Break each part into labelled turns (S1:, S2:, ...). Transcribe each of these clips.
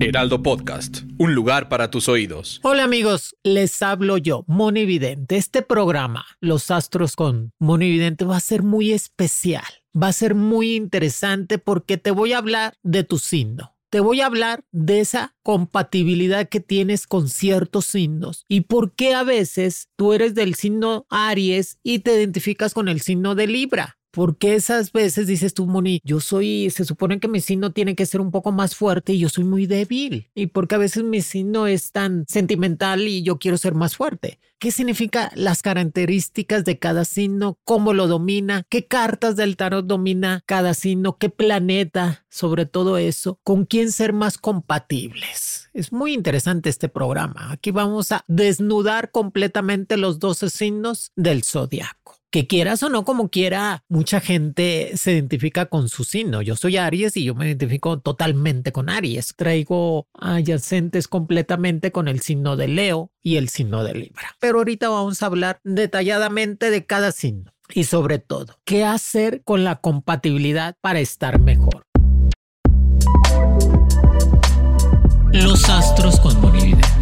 S1: Heraldo Podcast, un lugar para tus oídos.
S2: Hola amigos, les hablo yo, Moni Vidente. Este programa, Los Astros con Moni Vidente, va a ser muy especial va a ser muy interesante porque te voy a hablar de tu signo. Te voy a hablar de esa compatibilidad que tienes con ciertos signos y por qué a veces tú eres del signo Aries y te identificas con el signo de Libra. Porque esas veces dices tú, Moni, yo soy, se supone que mi signo tiene que ser un poco más fuerte y yo soy muy débil. Y porque a veces mi signo es tan sentimental y yo quiero ser más fuerte. ¿Qué significa las características de cada signo? ¿Cómo lo domina? ¿Qué cartas del tarot domina cada signo? ¿Qué planeta? Sobre todo eso. ¿Con quién ser más compatibles? Es muy interesante este programa. Aquí vamos a desnudar completamente los 12 signos del zodiaco que quieras o no, como quiera, mucha gente se identifica con su signo. Yo soy Aries y yo me identifico totalmente con Aries. Traigo adyacentes completamente con el signo de Leo y el signo de Libra. Pero ahorita vamos a hablar detalladamente de cada signo y sobre todo, qué hacer con la compatibilidad para estar mejor. Los astros con Monividente.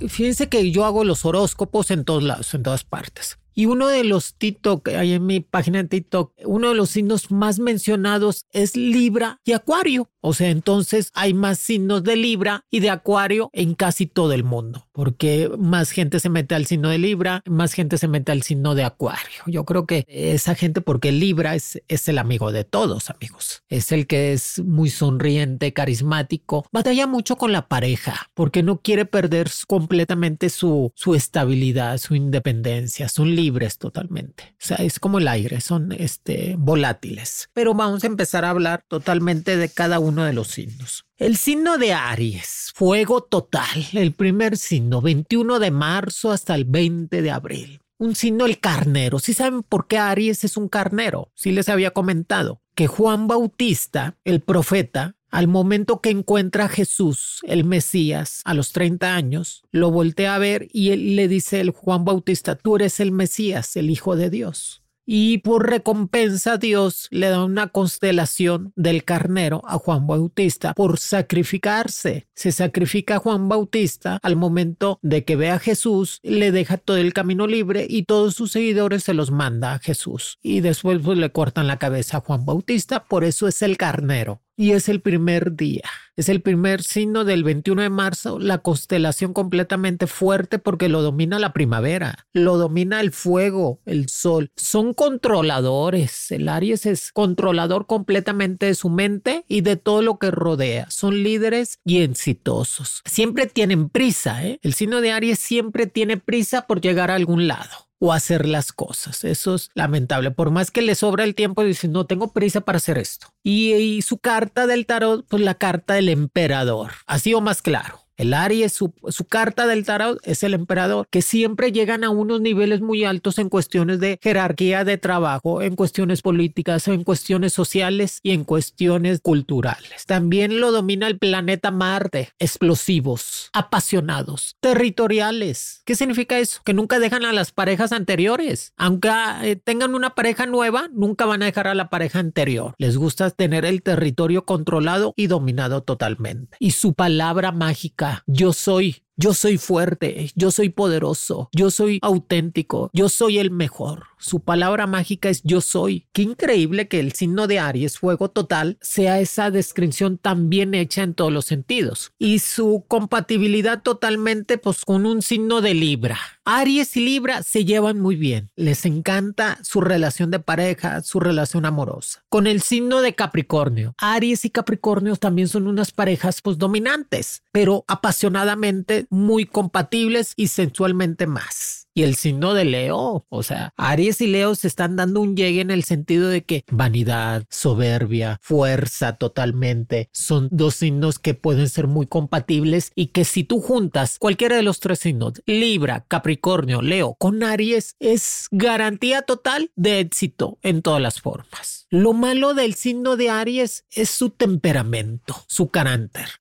S2: Fíjense que yo hago los horóscopos en todos lados, en todas partes. Y uno de los TikTok, hay en mi página de TikTok, uno de los signos más mencionados es Libra y Acuario. O sea, entonces hay más signos de Libra y de Acuario en casi todo el mundo, porque más gente se mete al signo de Libra, más gente se mete al signo de Acuario. Yo creo que esa gente, porque Libra es, es el amigo de todos, amigos. Es el que es muy sonriente, carismático, batalla mucho con la pareja, porque no quiere perder completamente su, su estabilidad, su independencia. Son libres totalmente. O sea, es como el aire, son este, volátiles. Pero vamos a empezar a hablar totalmente de cada uno de los signos. El signo de Aries, fuego total, el primer signo, 21 de marzo hasta el 20 de abril. Un signo el carnero. ¿Sí saben por qué Aries es un carnero? Sí les había comentado que Juan Bautista, el profeta, al momento que encuentra a Jesús, el Mesías, a los 30 años, lo voltea a ver y le dice el Juan Bautista, tú eres el Mesías, el Hijo de Dios. Y por recompensa Dios le da una constelación del carnero a Juan Bautista por sacrificarse. Se sacrifica a Juan Bautista al momento de que ve a Jesús, le deja todo el camino libre y todos sus seguidores se los manda a Jesús. Y después pues, le cortan la cabeza a Juan Bautista, por eso es el carnero y es el primer día. Es el primer signo del 21 de marzo, la constelación completamente fuerte porque lo domina la primavera, lo domina el fuego, el sol. Son controladores. El Aries es controlador completamente de su mente y de todo lo que rodea. Son líderes y exitosos. Siempre tienen prisa. ¿eh? El signo de Aries siempre tiene prisa por llegar a algún lado o hacer las cosas. Eso es lamentable. Por más que le sobra el tiempo, dice, no tengo prisa para hacer esto. Y, su carta del tarot, pues la carta del emperador. Así o más claro. El Aries, su, su, carta del tarot es el emperador, que siempre llegan a unos niveles muy altos en cuestiones de jerarquía de trabajo, en cuestiones políticas, en cuestiones sociales y en cuestiones culturales. También lo domina el planeta Marte, explosivos, apasionados, territoriales. ¿Qué significa eso? Que nunca dejan a las parejas anteriores. Aunque eh, tengan una pareja nueva, nunca van a dejar a la pareja anterior. Les gusta tener el territorio controlado y dominado totalmente. Y su palabra mágica yo soy yo soy fuerte, yo soy poderoso, yo soy auténtico, yo soy el mejor. Su palabra mágica es yo soy. Qué increíble que el signo de Aries, fuego total, sea esa descripción tan bien hecha en todos los sentidos. Y su compatibilidad totalmente pues con un signo de Libra. Aries y Libra se llevan muy bien. Les encanta su relación de pareja, su relación amorosa. Con el signo de Capricornio. Aries y Capricornio también son unas parejas pues dominantes, pero apasionadamente muy compatibles y sensualmente más. Y el signo de Leo. O sea, Aries y Leo se están dando un llegue en el sentido de que vanidad, soberbia, fuerza totalmente. Son dos signos que pueden ser muy compatibles y que si tú juntas cualquiera de los tres signos, Libra, Capricornio, Leo, con Aries, es garantía total de éxito en todas las formas. Lo malo del signo de Aries es su temperamento, su carácter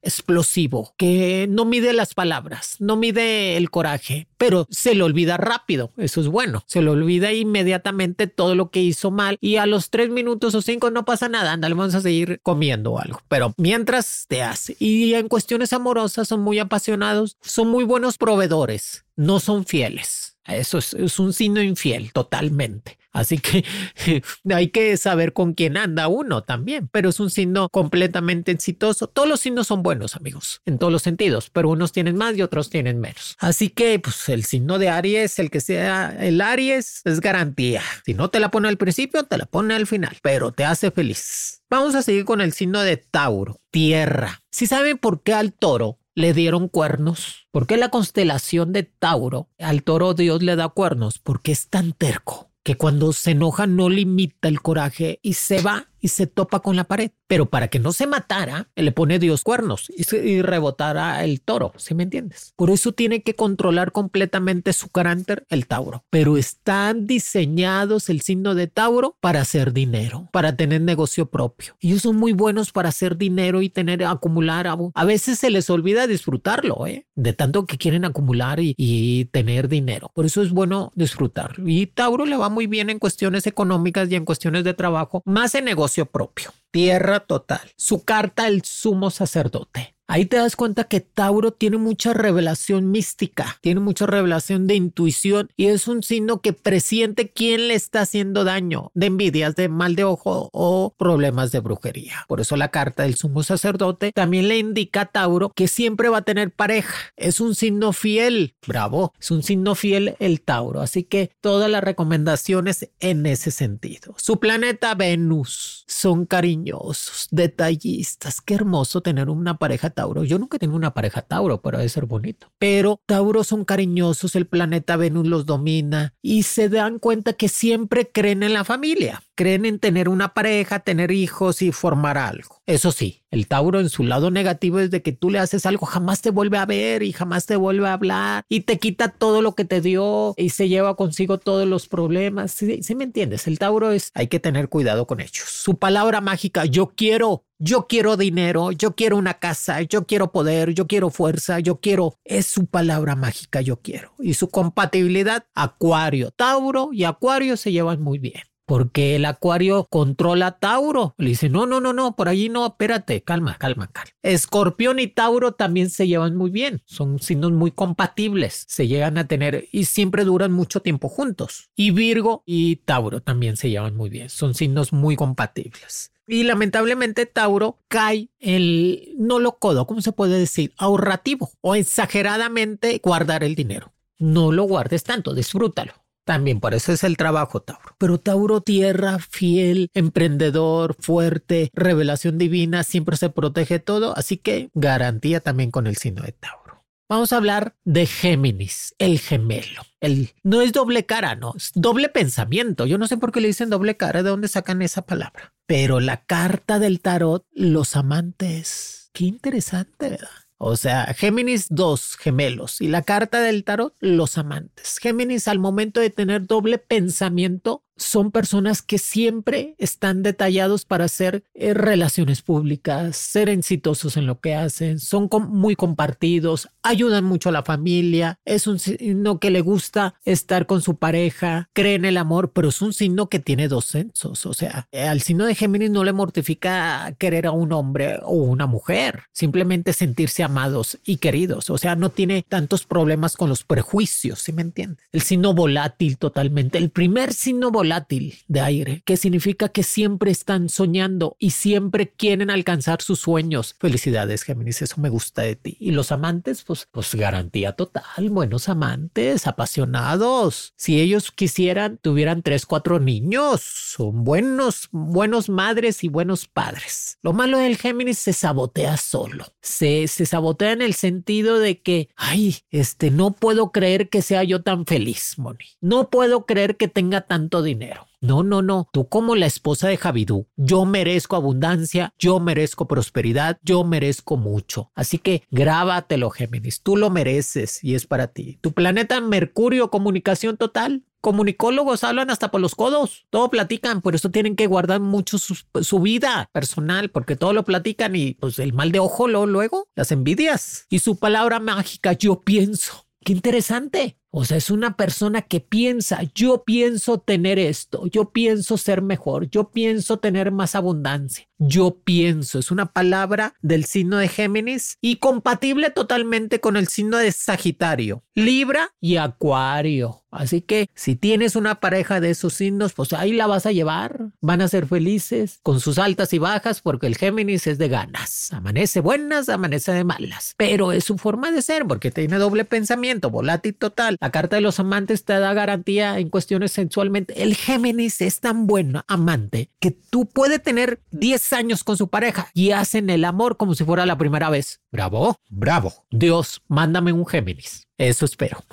S2: explosivo, que no mide las palabras, no mide el coraje, pero se le olvida rápido. Eso es bueno. Se le olvida inmediatamente todo lo que hizo mal y a los tres minutos o cinco no pasa nada. Ándale, vamos a seguir comiendo algo. Pero mientras te hace. Y en cuestiones amorosas son muy apasionados, son muy buenos proveedores, no son fieles. Eso es, un signo infiel totalmente. Así que hay que saber con quién anda uno también, pero es un signo completamente exitoso. Todos los signos son buenos, amigos, en todos los sentidos, pero unos tienen más y otros tienen menos. Así que, pues el signo de Aries, el que sea el Aries, es garantía. Si no te la pone al principio, te la pone al final, pero te hace feliz. Vamos a seguir con el signo de Tauro, tierra. Si saben por qué al toro le dieron cuernos? ¿Por qué la constelación de Tauro al toro Dios le da cuernos? Porque es tan terco que cuando se enoja no limita el coraje y se va y se topa con la pared. Pero para que no se matara, le pone Dios cuernos y, rebotara el toro, ¿sí me entiendes? Por eso tiene que controlar completamente su carácter el Tauro. Pero están diseñados el signo de Tauro para hacer dinero, para tener negocio propio. Ellos son muy buenos para hacer dinero y tener, acumular. A veces se les olvida disfrutarlo, ¿eh? De tanto que quieren acumular y, y tener dinero. Por eso es bueno disfrutarlo. Y Tauro le va muy bien en cuestiones económicas y en cuestiones de trabajo, más en negocio propio. Tierra total. Su carta el sumo sacerdote. Ahí te das cuenta que Tauro tiene mucha revelación mística, tiene mucha revelación de intuición y es un signo que presiente quién le está haciendo daño, de envidias, de mal de ojo o problemas de brujería. Por eso la carta del sumo sacerdote también le indica a Tauro que siempre va a tener pareja. Es un signo fiel, bravo, es un signo fiel el Tauro. Así que todas las recomendaciones en ese sentido. Su planeta Venus son cariñosos, detallistas. Qué hermoso tener una pareja Tauro. Yo nunca tengo una pareja Tauro, pero debe ser bonito. Pero Tauro son cariñosos, el planeta Venus los domina y se dan cuenta que siempre creen en la familia creen en tener una pareja, tener hijos y formar algo. Eso sí, el Tauro en su lado negativo es de que tú le haces algo, jamás te vuelve a ver y jamás te vuelve a hablar y te quita todo lo que te dio y se lleva consigo todos los problemas. ¿Sí, me entiendes? El Tauro es, hay que tener cuidado con ellos. Su palabra mágica, yo quiero, yo quiero dinero, yo quiero una casa, yo quiero poder, yo quiero fuerza, yo quiero, es su palabra mágica, yo quiero. Y su compatibilidad, Acuario, Tauro y Acuario se llevan muy bien porque el acuario controla a Tauro. Le dice, no, no, no, no, por allí no, espérate, calma, calma, calma. Escorpión y Tauro también se llevan muy bien, son signos muy compatibles, se llegan a tener y siempre duran mucho tiempo juntos. Y Virgo y Tauro también se llevan muy bien, son signos muy compatibles. Y lamentablemente Tauro cae el no lo codo, ¿cómo se puede decir? Ahorrativo o exageradamente guardar el dinero. No lo guardes tanto, disfrútalo. También por eso es el trabajo, Tauro. Pero Tauro, tierra, fiel, emprendedor, fuerte, revelación divina, siempre se protege todo, así que garantía también con el signo de Tauro. Vamos a hablar de Géminis, el gemelo. El, no es doble cara, no, es doble pensamiento. Yo no sé por qué le dicen doble cara, de dónde sacan esa palabra. Pero la carta del tarot, los amantes. Qué interesante, ¿verdad? O sea, Géminis dos gemelos y la carta del tarot los amantes. Géminis al momento de tener doble pensamiento son personas que siempre están detallados para hacer eh, relaciones públicas, ser exitosos en lo que hacen, son muy compartidos, ayudan mucho a la familia, es un signo que le gusta estar con su pareja, cree en el amor, pero es un signo que tiene dos sensos, o sea, eh, al signo de Géminis no le mortifica querer a un hombre o una mujer, simplemente sentirse amados y queridos, o sea, no tiene tantos problemas con los prejuicios, ¿sí me entiendes? El signo volátil totalmente, el primer signo volátil volátil de aire, que significa que siempre están soñando y siempre quieren alcanzar sus sueños. Felicidades, Géminis, eso me gusta de ti. Y los amantes, pues, pues garantía total, buenos amantes, apasionados. Si ellos quisieran, tuvieran tres, cuatro niños, son buenos, buenos madres y buenos padres. Lo malo del Géminis se sabotea solo. Se, se sabotea en el sentido de que, ay, este, no puedo creer que sea yo tan feliz, Moni. No puedo creer que tenga tanto dinero. No, no, no. Tú como la esposa de Javidú, yo merezco abundancia, yo merezco prosperidad, yo merezco mucho. Así que grábatelo, Géminis. Tú lo mereces y es para ti. Tu planeta Mercurio, comunicación total. Comunicólogos hablan hasta por los codos, todo platican, por eso tienen que guardar mucho su, vida personal, porque todo lo platican y pues el mal de ojo lo, luego, las envidias. Y su palabra mágica, yo pienso. Qué interesante. O sea, es una persona que piensa, yo pienso tener esto, yo pienso ser mejor, yo pienso tener más abundancia. Yo pienso, es una palabra del signo de Géminis y compatible totalmente con el signo de Sagitario, Libra y Acuario. Así que si tienes una pareja de esos signos, pues ahí la vas a llevar. Van a ser felices con sus altas y bajas porque el Géminis es de ganas. Amanece buenas, amanece de malas. Pero es su forma de ser porque tiene doble pensamiento, volátil total. La carta de los amantes te da garantía en cuestiones sensualmente. El Géminis es tan bueno amante que tú puedes tener 10 años con su pareja y hacen el amor como si fuera la primera vez. Bravo, bravo. Dios, mándame un Géminis. Eso espero.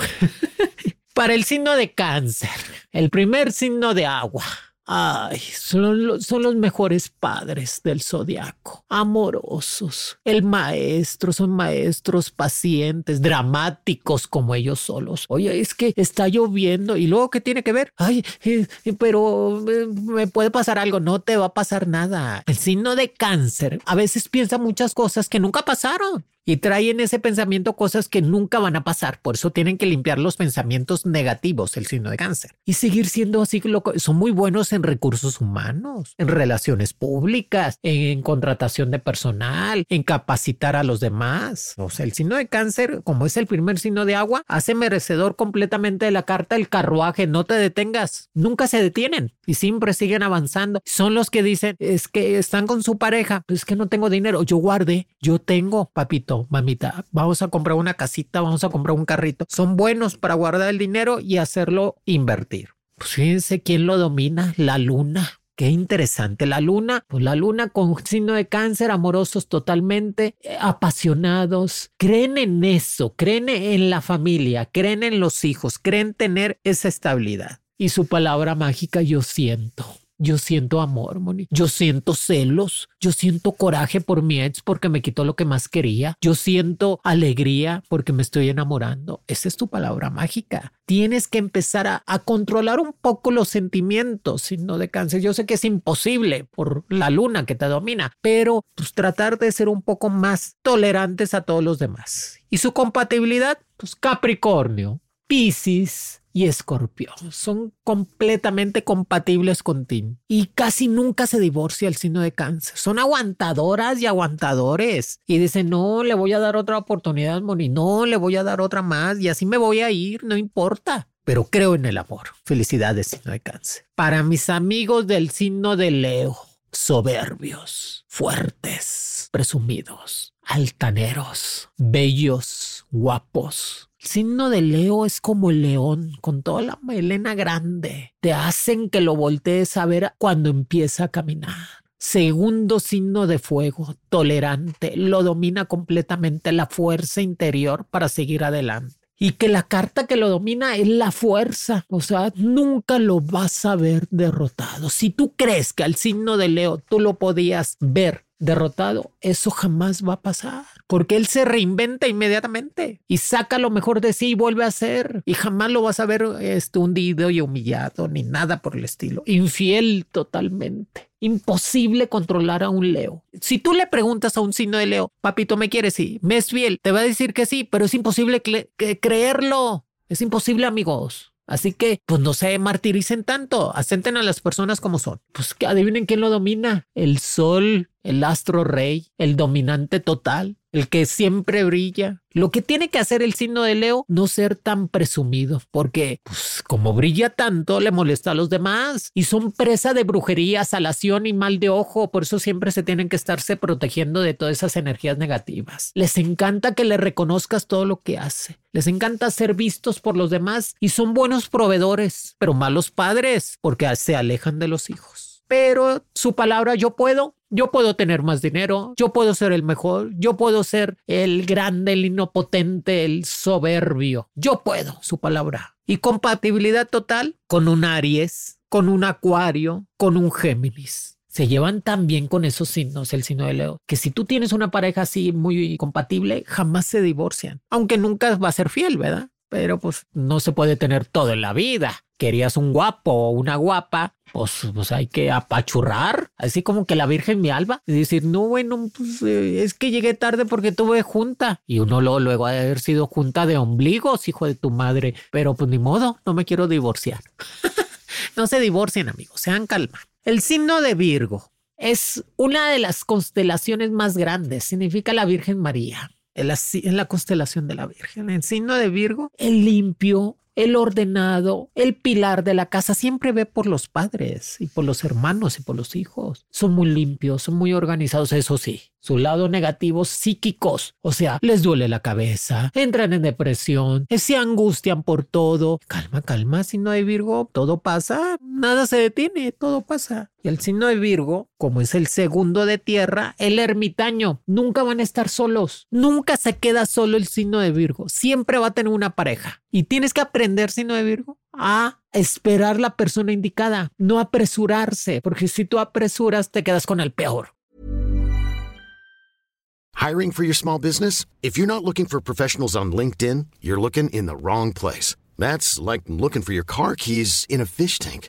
S2: Para el signo de cáncer, el primer signo de agua. Ay, son, los mejores padres del zodiaco, amorosos. El maestro, son maestros pacientes, dramáticos como ellos solos. Oye, es que está lloviendo y luego, ¿qué tiene que ver? Ay, eh, eh, pero eh, me puede pasar algo. No te va a pasar nada. El signo de cáncer a veces piensa muchas cosas que nunca pasaron y traen ese pensamiento cosas que nunca van a pasar. Por eso tienen que limpiar los pensamientos negativos, el signo de cáncer. Y seguir siendo así, son muy buenos en recursos humanos, en relaciones públicas, en contratación de personal, en capacitar a los demás. O sea, el signo de cáncer, como es el primer signo de agua, hace merecedor completamente de la carta el carruaje. No te detengas. Nunca se detienen y siempre siguen avanzando. Son los que dicen, es que están con su pareja, es que no tengo dinero. Yo guardé, yo tengo, papito mamita, vamos a comprar una casita, vamos a comprar un carrito. Son buenos para guardar el dinero y hacerlo invertir. Pues fíjense quién lo domina, la luna. Qué interesante. La luna, pues la luna con signo de cáncer, amorosos totalmente, eh, apasionados, creen en eso, creen en la familia, creen en los hijos, creen tener esa estabilidad. Y su palabra mágica, yo siento. Yo siento amor, Moni. Yo siento celos. Yo siento coraje por mi ex porque me quitó lo que más quería. Yo siento alegría porque me estoy enamorando. Esa es tu palabra mágica. Tienes que empezar a, controlar un poco los sentimientos, signo de cáncer. Yo sé que es imposible por la luna que te domina, pero pues tratar de ser un poco más tolerantes a todos los demás. Y su compatibilidad, pues Capricornio, Piscis, y Escorpio. Son completamente compatibles con Tim y casi nunca se divorcia el signo de cáncer. Son aguantadoras y aguantadores y dicen, no, le voy a dar otra oportunidad, Moni, no, le voy a dar otra más y así me voy a ir, no importa. Pero creo en el amor. Felicidades, signo de cáncer. Para mis amigos del signo de Leo, soberbios, fuertes, presumidos, altaneros, bellos, guapos, signo de Leo es como el león, con toda la melena grande. Te hacen que lo voltees a ver cuando empieza a caminar. Segundo signo de fuego, tolerante, lo domina completamente la fuerza interior para seguir adelante. Y que la carta que lo domina es la fuerza, o sea, nunca lo vas a ver derrotado. Si tú crees que al signo de Leo tú lo podías ver derrotado, eso jamás va a pasar, porque él se reinventa inmediatamente y saca lo mejor de sí y vuelve a hacer y jamás lo vas a ver este, hundido y humillado ni nada por el estilo. Infiel totalmente. Imposible controlar a un Leo. Si tú le preguntas a un signo de Leo, papito, ¿me quieres? Sí, me es fiel, te va a decir que sí, pero es imposible creerlo. Es imposible, amigos. Así que, pues no se martiricen tanto, asenten a las personas como son. Pues adivinen quién lo domina. El sol, el astro rey, el dominante total. El que siempre brilla. Lo que tiene que hacer el signo de Leo, no ser tan presumido, porque pues, como brilla tanto, le molesta a los demás y son presa de brujería, salación y mal de ojo. Por eso siempre se tienen que estarse protegiendo de todas esas energías negativas. Les encanta que le reconozcas todo lo que hace. Les encanta ser vistos por los demás y son buenos proveedores, pero malos padres porque se alejan de los hijos pero su palabra yo puedo, yo puedo tener más dinero, yo puedo ser el mejor, yo puedo ser el grande, el inopotente, el soberbio, yo puedo, su palabra. Y compatibilidad total con un Aries, con un Acuario, con un Géminis. Se llevan tan bien con esos signos, el signo de Leo, que si tú tienes una pareja así muy compatible, jamás se divorcian, aunque nunca va a ser fiel, ¿verdad? Pero pues no se puede tener todo en la vida. Querías un guapo o una guapa, pues, pues, hay que apachurrar, así como que la Virgen me alba y decir, no, bueno, pues eh, es que llegué tarde porque tuve junta. Y uno lo, luego de haber sido junta de ombligos, hijo de tu madre, pero pues ni modo, no me quiero divorciar. no se divorcien, amigos, sean calma. El signo de Virgo es una de las constelaciones más grandes, significa la Virgen María. En la, en la constelación de la Virgen. El signo de Virgo, el limpio, el ordenado, el pilar de la casa, siempre ve por los padres y por los hermanos y por los hijos. Son muy limpios, son muy organizados, eso sí. Su lado negativo psíquicos, o sea, les duele la cabeza, entran en depresión, se angustian por todo. Calma, calma, si no hay Virgo, todo pasa, nada se detiene, todo pasa. Y el signo de Virgo, como es el segundo de tierra, el ermitaño, nunca van a estar solos, nunca se queda solo el signo de Virgo, siempre va a tener una pareja. Y tienes que aprender, signo de Virgo, a esperar la persona indicada, no apresurarse, porque si tú apresuras te quedas con el peor.
S3: Hiring for your small business? If you're not looking for professionals on LinkedIn, you're looking in the wrong place. That's like looking for your car keys in a fish tank.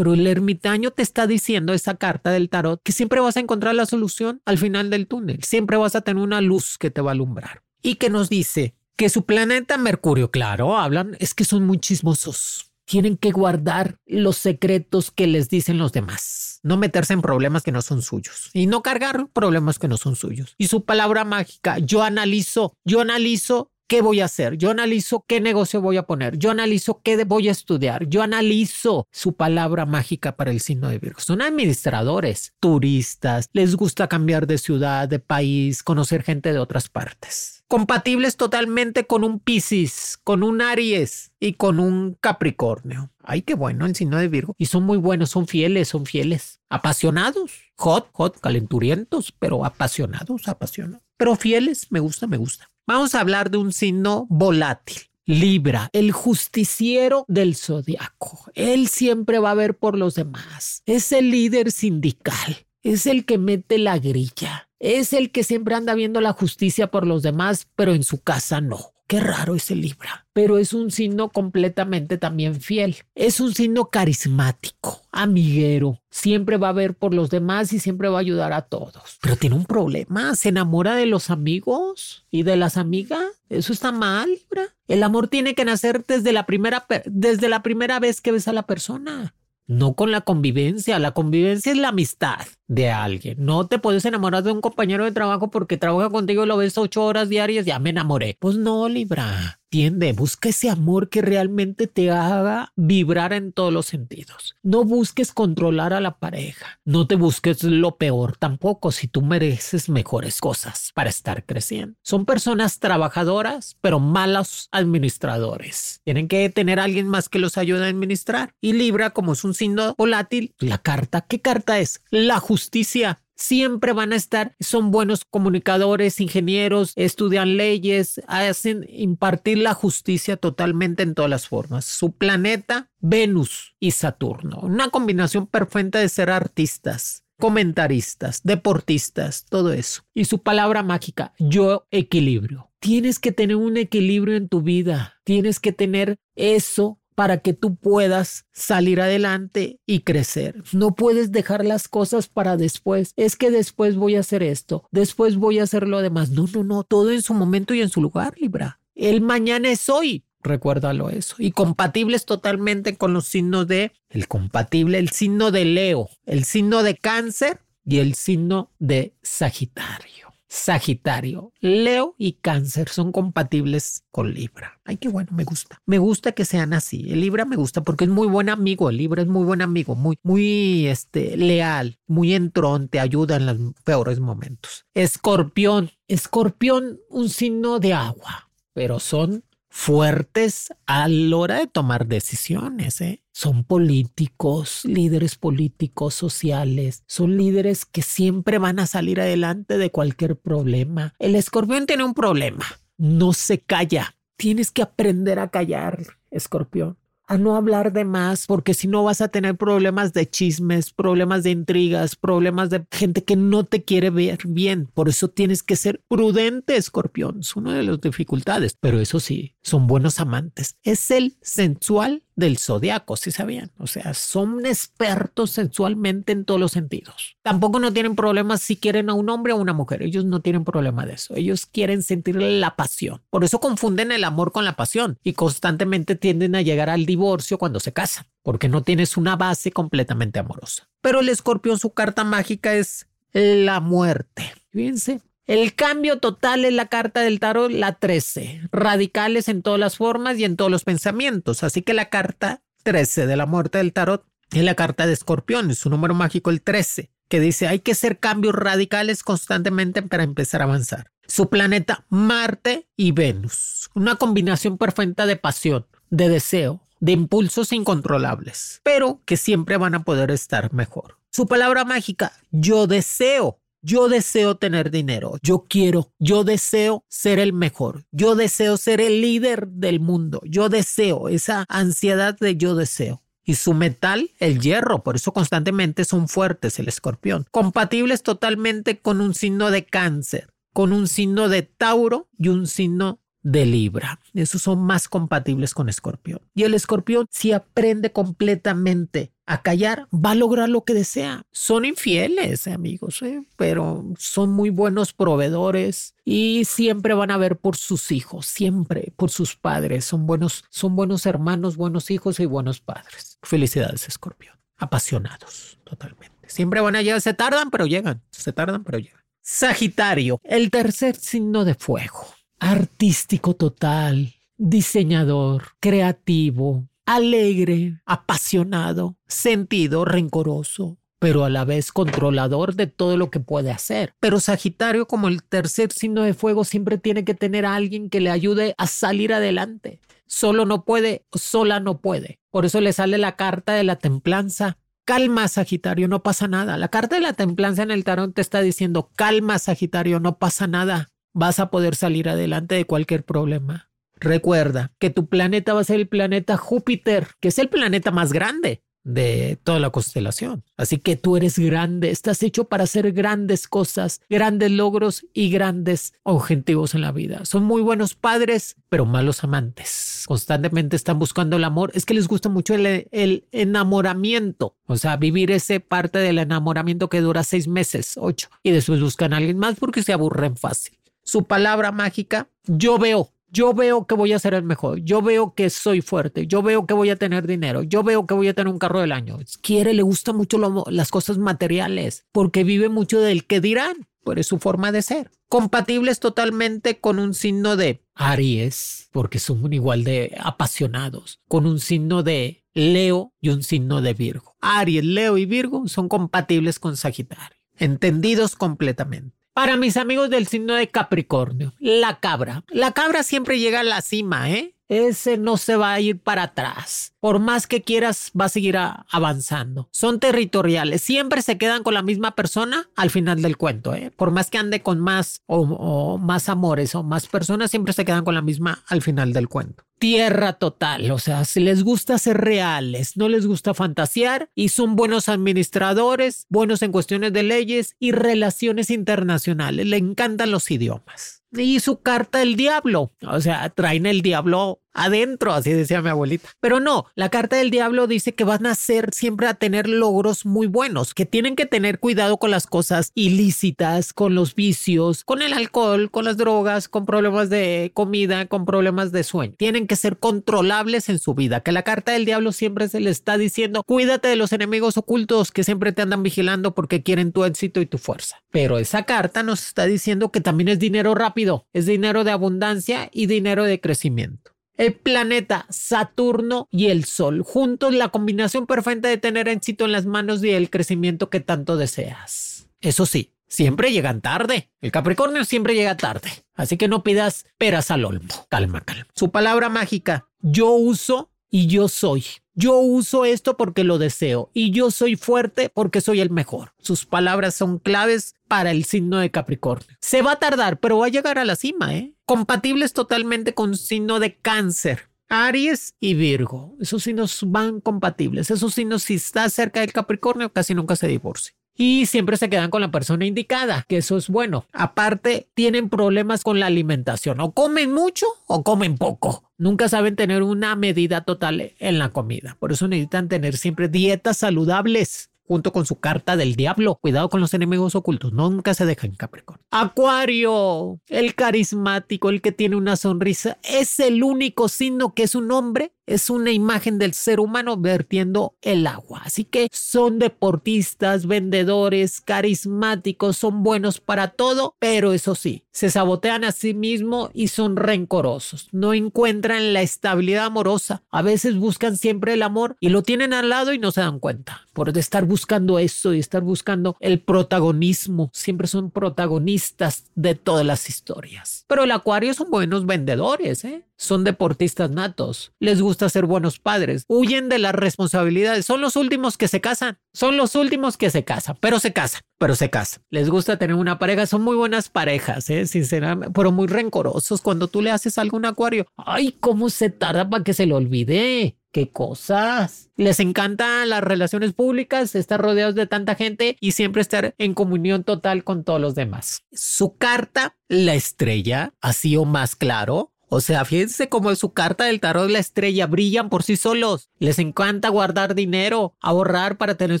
S2: Pero el ermitaño te está diciendo esa carta del tarot que siempre vas a encontrar la solución al final del túnel. Siempre vas a tener una luz que te va a alumbrar. Y que nos dice que su planeta Mercurio, claro, hablan, es que son muy chismosos tienen que guardar los secretos que les dicen los demás, no meterse en problemas que no son suyos y no cargar problemas que no son suyos. Y su palabra mágica, yo analizo, yo analizo qué voy a hacer, yo analizo qué negocio voy a poner, yo analizo qué voy a estudiar, yo analizo su palabra mágica para el signo de Virgo. Son administradores, turistas, les gusta cambiar de ciudad, de país, conocer gente de otras partes. Compatibles totalmente con un Piscis, con un Aries y con un Capricornio. Ay, qué bueno el signo de Virgo. Y son muy buenos, son fieles, son fieles. Apasionados, hot, hot, calenturientos, pero apasionados, apasionados. Pero fieles, me gusta, me gusta. Vamos a hablar de un signo volátil. Libra, el justiciero del zodiaco. Él siempre va a ver por los demás. Es el líder sindical. Es el que mete la grilla. Es el que siempre anda viendo la justicia por los demás, pero en su casa no. Qué raro ese Libra, pero es un signo completamente también fiel. Es un signo carismático, amiguero. Siempre va a ver por los demás y siempre va a ayudar a todos. Pero tiene un problema, se enamora de los amigos y de las amigas. Eso está mal, Libra. El amor tiene que nacer desde la primera, desde la primera vez que ves a la persona no con la convivencia. La convivencia es la amistad de alguien. No te puedes enamorar de un compañero de trabajo porque trabaja contigo y lo ves ocho horas diarias, ya me enamoré. Pues no, Libra. Entiende, busca ese amor que realmente te haga vibrar en todos los sentidos. No busques controlar a la pareja, no te busques lo peor tampoco si tú mereces mejores cosas para estar creciendo. Son personas trabajadoras, pero malos administradores. Tienen que tener alguien más que los ayude a administrar. Y Libra, como es un signo volátil, la carta, ¿qué carta es? La justicia siempre van a estar, son buenos comunicadores, ingenieros, estudian leyes, hacen impartir la justicia totalmente en todas las formas. Su planeta, Venus y Saturno, una combinación perfecta de ser artistas comentaristas, deportistas, todo eso. Y su palabra mágica, yo equilibrio. Tienes que tener un equilibrio en tu vida. Tienes que tener eso para que tú puedas salir adelante y crecer. No puedes dejar las cosas para después. Es que después voy a hacer esto, después voy a hacer lo demás. No, no, no, todo en su momento y en su lugar, Libra. El mañana es hoy. Recuérdalo eso. Y compatibles totalmente con los signos de el compatible, el signo de Leo, el signo de Cáncer y el signo de Sagitario. Sagitario, Leo y Cáncer son compatibles con Libra. Ay, qué bueno, me gusta. Me gusta que sean así. El Libra me gusta porque es muy buen amigo. El Libra es muy buen amigo, muy, muy este, leal, muy entrón, te ayuda en los peores momentos. Escorpión, escorpión, un signo de agua, pero son fuertes a la hora de tomar decisiones. ¿eh? Son políticos, líderes políticos, sociales, son líderes que siempre van a salir adelante de cualquier problema. El escorpión tiene un problema, no se calla. Tienes que aprender a callar, escorpión a no hablar de más, porque si no vas a tener problemas de chismes, problemas de intrigas, problemas de gente que no te quiere ver bien. Por eso tienes que ser prudente, escorpión. Es una de las dificultades, pero eso sí, son buenos amantes. Es el sensual del zodiaco, si sabían. O sea, son expertos sensualmente en todos los sentidos. Tampoco no tienen problemas si quieren a un hombre o una mujer. Ellos no tienen problema de eso. Ellos quieren sentir la pasión. Por eso confunden el amor con la pasión y constantemente tienden a llegar al divorcio cuando se casan, porque no tienes una base completamente amorosa. Pero el escorpión, su carta mágica es la muerte. Fíjense, el cambio total es la carta del tarot, la 13. Radicales en todas las formas y en todos los pensamientos. Así que la carta 13 de la muerte del tarot es la carta de escorpión, es su número mágico el 13, que dice hay que hacer cambios radicales constantemente para empezar a avanzar. Su planeta Marte y Venus. Una combinación perfecta de pasión, de deseo, de impulsos incontrolables, pero que siempre van a poder estar mejor. Su palabra mágica, yo deseo. Yo deseo tener dinero, yo quiero, yo deseo ser el mejor, yo deseo ser el líder del mundo, yo deseo esa ansiedad de yo deseo. Y su metal, el hierro, por eso constantemente son fuertes el escorpión, compatibles totalmente con un signo de cáncer, con un signo de Tauro y un signo de Libra. Esos son más compatibles con Escorpión. Y el Escorpión, si aprende completamente a callar, va a lograr lo que desea. Son infieles, amigos, ¿eh? pero son muy buenos proveedores y siempre van a ver por sus hijos, siempre por sus padres. Son buenos, son buenos hermanos, buenos hijos y buenos padres. Felicidades, Escorpión. Apasionados, totalmente. Siempre van a llegar, se tardan, pero llegan. Se tardan, pero llegan. Sagitario, el tercer signo de fuego artístico total, diseñador, creativo, alegre, apasionado, sentido, rencoroso, pero a la vez controlador de todo lo que puede hacer. Pero Sagitario, como el tercer signo de fuego, siempre tiene que tener a alguien que le ayude a salir adelante. Solo no puede, sola no puede. Por eso le sale la carta de la templanza. Calma, Sagitario, no pasa nada. La carta de la templanza en el tarot te está diciendo, calma, Sagitario, no pasa nada vas a poder salir adelante de cualquier problema. Recuerda que tu planeta va a ser el planeta Júpiter, que es el planeta más grande de toda la constelación. Así que tú eres grande, estás hecho para hacer grandes cosas, grandes logros y grandes objetivos en la vida. Son muy buenos padres, pero malos amantes. Constantemente están buscando el amor. Es que les gusta mucho el, enamoramiento, o sea, vivir ese parte del enamoramiento que dura seis meses, ocho, y después buscan a alguien más porque se aburren fácil su palabra mágica, yo veo, yo veo que voy a ser el mejor, yo veo que soy fuerte, yo veo que voy a tener dinero, yo veo que voy a tener un carro del año. Quiere, le gusta mucho las cosas materiales, porque vive mucho del que dirán, por su forma de ser. Compatibles totalmente con un signo de Aries, porque son igual de apasionados, con un signo de Leo y un signo de Virgo. Aries, Leo y Virgo son compatibles con Sagitario, entendidos completamente. Para mis amigos del signo de Capricornio, la cabra. La cabra siempre llega a la cima, ¿eh? Ese no se va a ir para atrás. Por más que quieras, va a seguir avanzando. Son territoriales. Siempre se quedan con la misma persona al final del cuento. ¿eh? Por más que ande con más o, más amores o más personas, siempre se quedan con la misma al final del cuento tierra total, o sea, si les gusta ser reales, no les gusta fantasear y son buenos administradores, buenos en cuestiones de leyes y relaciones internacionales, le encantan los idiomas y su carta el diablo. O sea, traen el diablo adentro, así decía mi abuelita. Pero no, la carta del diablo dice que van a ser siempre a tener logros muy buenos, que tienen que tener cuidado con las cosas ilícitas, con los vicios, con el alcohol, con las drogas, con problemas de comida, con problemas de sueño. Tienen que ser controlables en su vida, que la carta del diablo siempre se le está diciendo, cuídate de los enemigos ocultos que siempre te andan vigilando porque quieren tu éxito y tu fuerza. Pero esa carta nos está diciendo que también es dinero rápido, es dinero de abundancia y dinero de crecimiento el planeta Saturno y el Sol. Juntos la combinación perfecta de tener éxito en las manos y el crecimiento que tanto deseas. Eso sí, siempre llegan tarde. El Capricornio siempre llega tarde. Así que no pidas peras al olmo. Calma, calma. Su palabra mágica, yo uso y yo soy. Yo uso esto porque lo deseo y yo soy fuerte porque soy el mejor. Sus palabras son claves para el signo de Capricornio. Se va a tardar, pero va a llegar a la cima, ¿eh? Compatibles totalmente con signo de cáncer. Aries y Virgo. Esos signos van compatibles. Esos signos, si está cerca del Capricornio, casi nunca se divorcian y siempre se quedan con la persona indicada, que eso es bueno. Aparte, tienen problemas con la alimentación, o comen mucho o comen poco. Nunca saben tener una medida total en la comida. Por eso necesitan tener siempre dietas saludables junto con su carta del diablo. Cuidado con los enemigos ocultos, nunca se dejan Capricornio. Acuario, el carismático, el que tiene una sonrisa, es el único signo que es un hombre es una imagen del ser humano vertiendo el agua. Así que son deportistas, vendedores, carismáticos, son buenos para todo, pero eso sí, se sabotean a sí mismos y son rencorosos. No encuentran la estabilidad amorosa. A veces buscan siempre el amor y lo tienen al lado y no se dan cuenta. Por estar buscando eso y estar buscando el protagonismo. Siempre son protagonistas de todas las historias. Pero el acuario son buenos vendedores, ¿eh? Son deportistas natos, les gusta ser buenos padres, huyen de las responsabilidades, son los últimos que se casan, son los últimos que se casan, pero se casan, pero se casan. Les gusta tener una pareja, son muy buenas parejas, ¿eh? sinceramente, pero muy rencorosos cuando tú le haces algo un acuario. Ay, cómo se tarda para que se lo olvide. ¡Qué cosas! Les encantan las relaciones públicas, estar rodeados de tanta gente y siempre estar en comunión total con todos los demás. Su carta, la estrella, así o más claro, o sea, fíjense cómo su carta del tarot la estrella brillan por sí solos. Les encanta guardar dinero, ahorrar para tener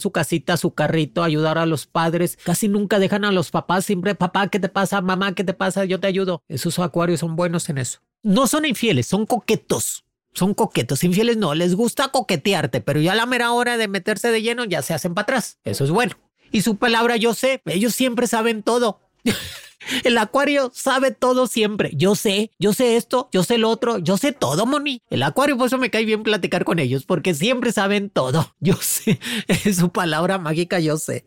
S2: su casita, su carrito, ayudar a los padres. Casi nunca dejan a los papás, siempre papá, ¿qué te pasa? Mamá, ¿qué te pasa? Yo te ayudo. Esos acuarios son buenos en eso. No son infieles, son coquetos. Son coquetos, infieles no, les gusta coquetearte, pero ya la mera hora de meterse de lleno ya se hacen para atrás. Eso es bueno. Y su palabra yo sé, ellos siempre saben todo. El acuario sabe todo siempre. Yo sé, yo sé esto, yo sé lo otro, yo sé todo, Moni. El acuario, por eso me cae bien platicar con ellos, porque siempre saben todo. Yo sé, es su palabra mágica, yo sé.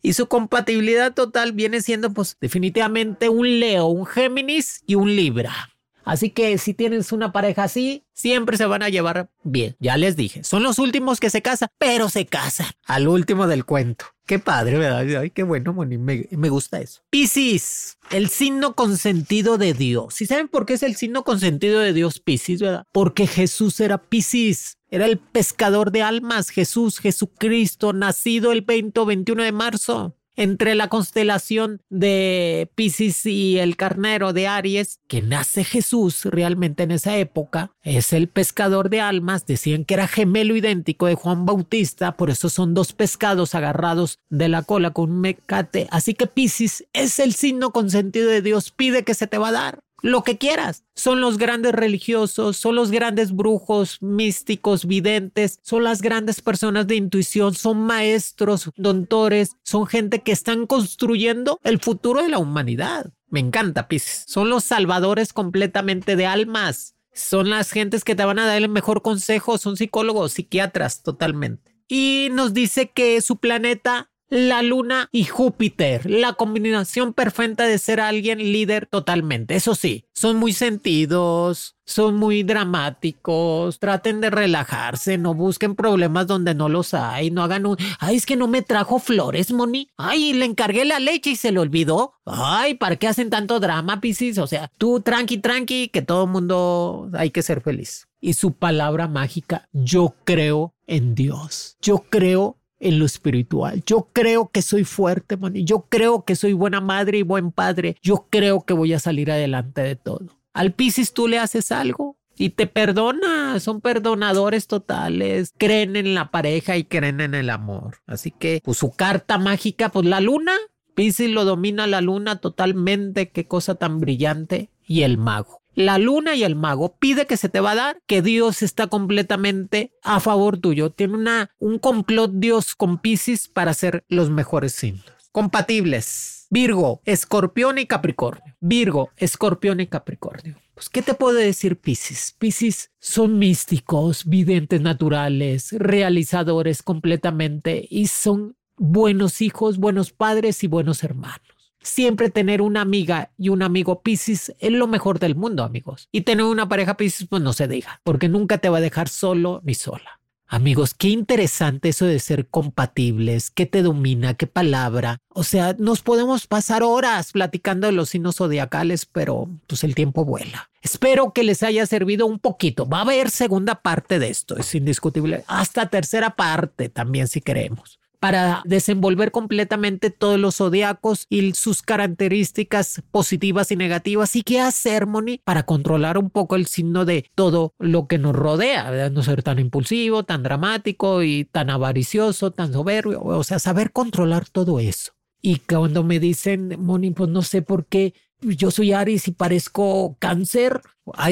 S2: Y su compatibilidad total viene siendo, pues, definitivamente un Leo, un Géminis y un Libra. Así que si tienes una pareja así, siempre se van a llevar bien. Ya les dije, son los últimos que se casan, pero se casan al último del cuento. Qué padre, ¿verdad? Ay, qué bueno, Moni, me, gusta eso. Piscis, el signo consentido de Dios. ¿Y saben por qué es el signo consentido de Dios, Piscis, verdad? Porque Jesús era Piscis. Era el pescador de almas, Jesús, Jesucristo, nacido el 20 o 21 de marzo entre la constelación de Pisces y el carnero de Aries, que nace Jesús realmente en esa época, es el pescador de almas, decían que era gemelo idéntico de Juan Bautista, por eso son dos pescados agarrados de la cola con un mecate, así que Pisces es el signo consentido de Dios, pide que se te va a dar lo que quieras. Son los grandes religiosos, son los grandes brujos, místicos, videntes, son las grandes personas de intuición, son maestros, doctores, son gente que están construyendo el futuro de la humanidad. Me encanta, Pisces. Son los salvadores completamente de almas. Son las gentes que te van a dar el mejor consejo. Son psicólogos, psiquiatras, totalmente. Y nos dice que su planeta la Luna y Júpiter, la combinación perfecta de ser alguien líder totalmente. Eso sí, son muy sentidos, son muy dramáticos, traten de relajarse, no busquen problemas donde no los hay, no hagan un, ay, es que no me trajo flores, Moni, ay, le encargué la leche y se le olvidó, ay, ¿para qué hacen tanto drama, Piscis? O sea, tú tranqui, tranqui, que todo mundo hay que ser feliz. Y su palabra mágica, yo creo en Dios, yo creo en lo espiritual. Yo creo que soy fuerte, Moni. Yo creo que soy buena madre y buen padre. Yo creo que voy a salir adelante de todo. Al Piscis tú le haces algo y te perdona. Son perdonadores totales. Creen en la pareja y creen en el amor. Así que, pues su carta mágica, pues la luna. Piscis lo domina la luna totalmente. Qué cosa tan brillante. Y el mago la luna y el mago. Pide que se te va a dar, que Dios está completamente a favor tuyo. Tiene una, un complot Dios con Pisces para ser los mejores signos. Compatibles. Virgo, Escorpión y Capricornio. Virgo, Escorpión y Capricornio. Pues, ¿qué te puede decir Pisces? Pisces son místicos, videntes naturales, realizadores completamente y son buenos hijos, buenos padres y buenos hermanos. Siempre tener una amiga y un amigo Pisces es lo mejor del mundo, amigos. Y tener una pareja Pisces, pues no se diga, porque nunca te va a dejar solo ni sola. Amigos, qué interesante eso de ser compatibles, qué te domina, qué palabra. O sea, nos podemos pasar horas platicando de los signos zodiacales, pero pues el tiempo vuela. Espero que les haya servido un poquito. Va a haber segunda parte de esto, es indiscutible. Hasta tercera parte también si queremos para desenvolver completamente todos los zodiacos y sus características positivas y negativas y qué hacer, Moni, para controlar un poco el signo de todo lo que nos rodea, no ser tan impulsivo, tan dramático y tan avaricioso, tan soberbio, o sea, saber controlar todo eso. Y cuando me dicen, Moni, pues no sé por qué yo soy Aries y parezco cáncer,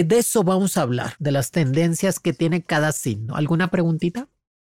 S2: de eso vamos a hablar, de las tendencias que tiene cada signo. ¿Alguna preguntita?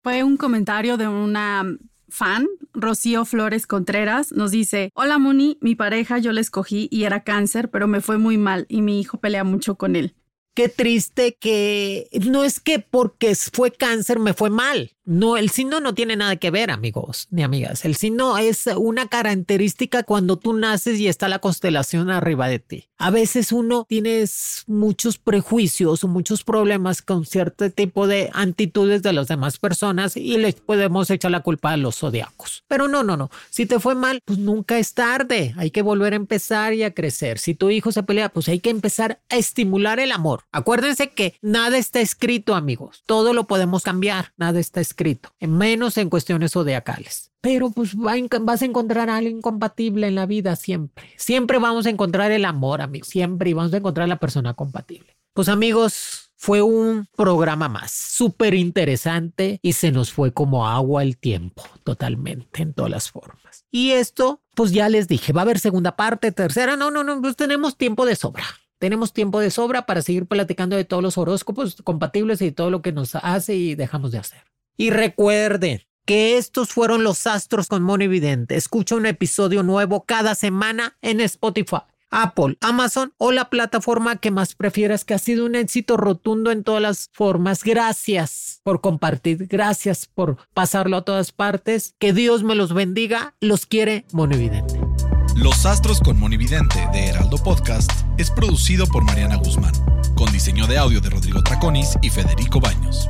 S4: Fue un comentario de una fan, Rocío Flores Contreras, nos dice, hola Moni, mi pareja yo la escogí y era cáncer, pero me fue muy mal y mi hijo pelea mucho con él.
S2: Qué triste que no es que porque fue cáncer me fue mal. No, el signo no tiene nada que ver, amigos ni amigas. El signo es una característica cuando tú naces y está la constelación arriba de ti. A veces uno tiene muchos prejuicios o muchos problemas con cierto tipo de actitudes de las demás personas y les podemos echar la culpa a los zodiacos. Pero no, no, no. Si te fue mal, pues nunca es tarde. Hay que volver a empezar y a crecer. Si tu hijo se pelea, pues hay que empezar a estimular el amor. Acuérdense que nada está escrito, amigos. Todo lo podemos cambiar. Nada está escrito menos en cuestiones zodiacales. Pero pues vas a encontrar a alguien compatible en la vida siempre. Siempre vamos a encontrar el amor, amigos. Siempre y vamos a encontrar la persona compatible. Pues amigos, fue un programa más, súper interesante y se nos fue como agua el tiempo, totalmente, en todas las formas. Y esto, pues ya les dije, va a haber segunda parte, tercera, no, no, no, pues tenemos tiempo de sobra. Tenemos tiempo de sobra para seguir platicando de todos los horóscopos compatibles y todo lo que nos hace y dejamos de hacer. Y recuerden que estos fueron los astros con Moni Vidente. Escucha un episodio nuevo cada semana en Spotify. Apple, Amazon o la plataforma que más prefieras, que ha sido un éxito rotundo en todas las formas. Gracias por compartir, gracias por pasarlo a todas partes. Que Dios me los bendiga. Los quiere Monividente.
S1: Los Astros con Monividente de Heraldo Podcast es producido por Mariana Guzmán, con diseño de audio de Rodrigo Traconis y Federico Baños.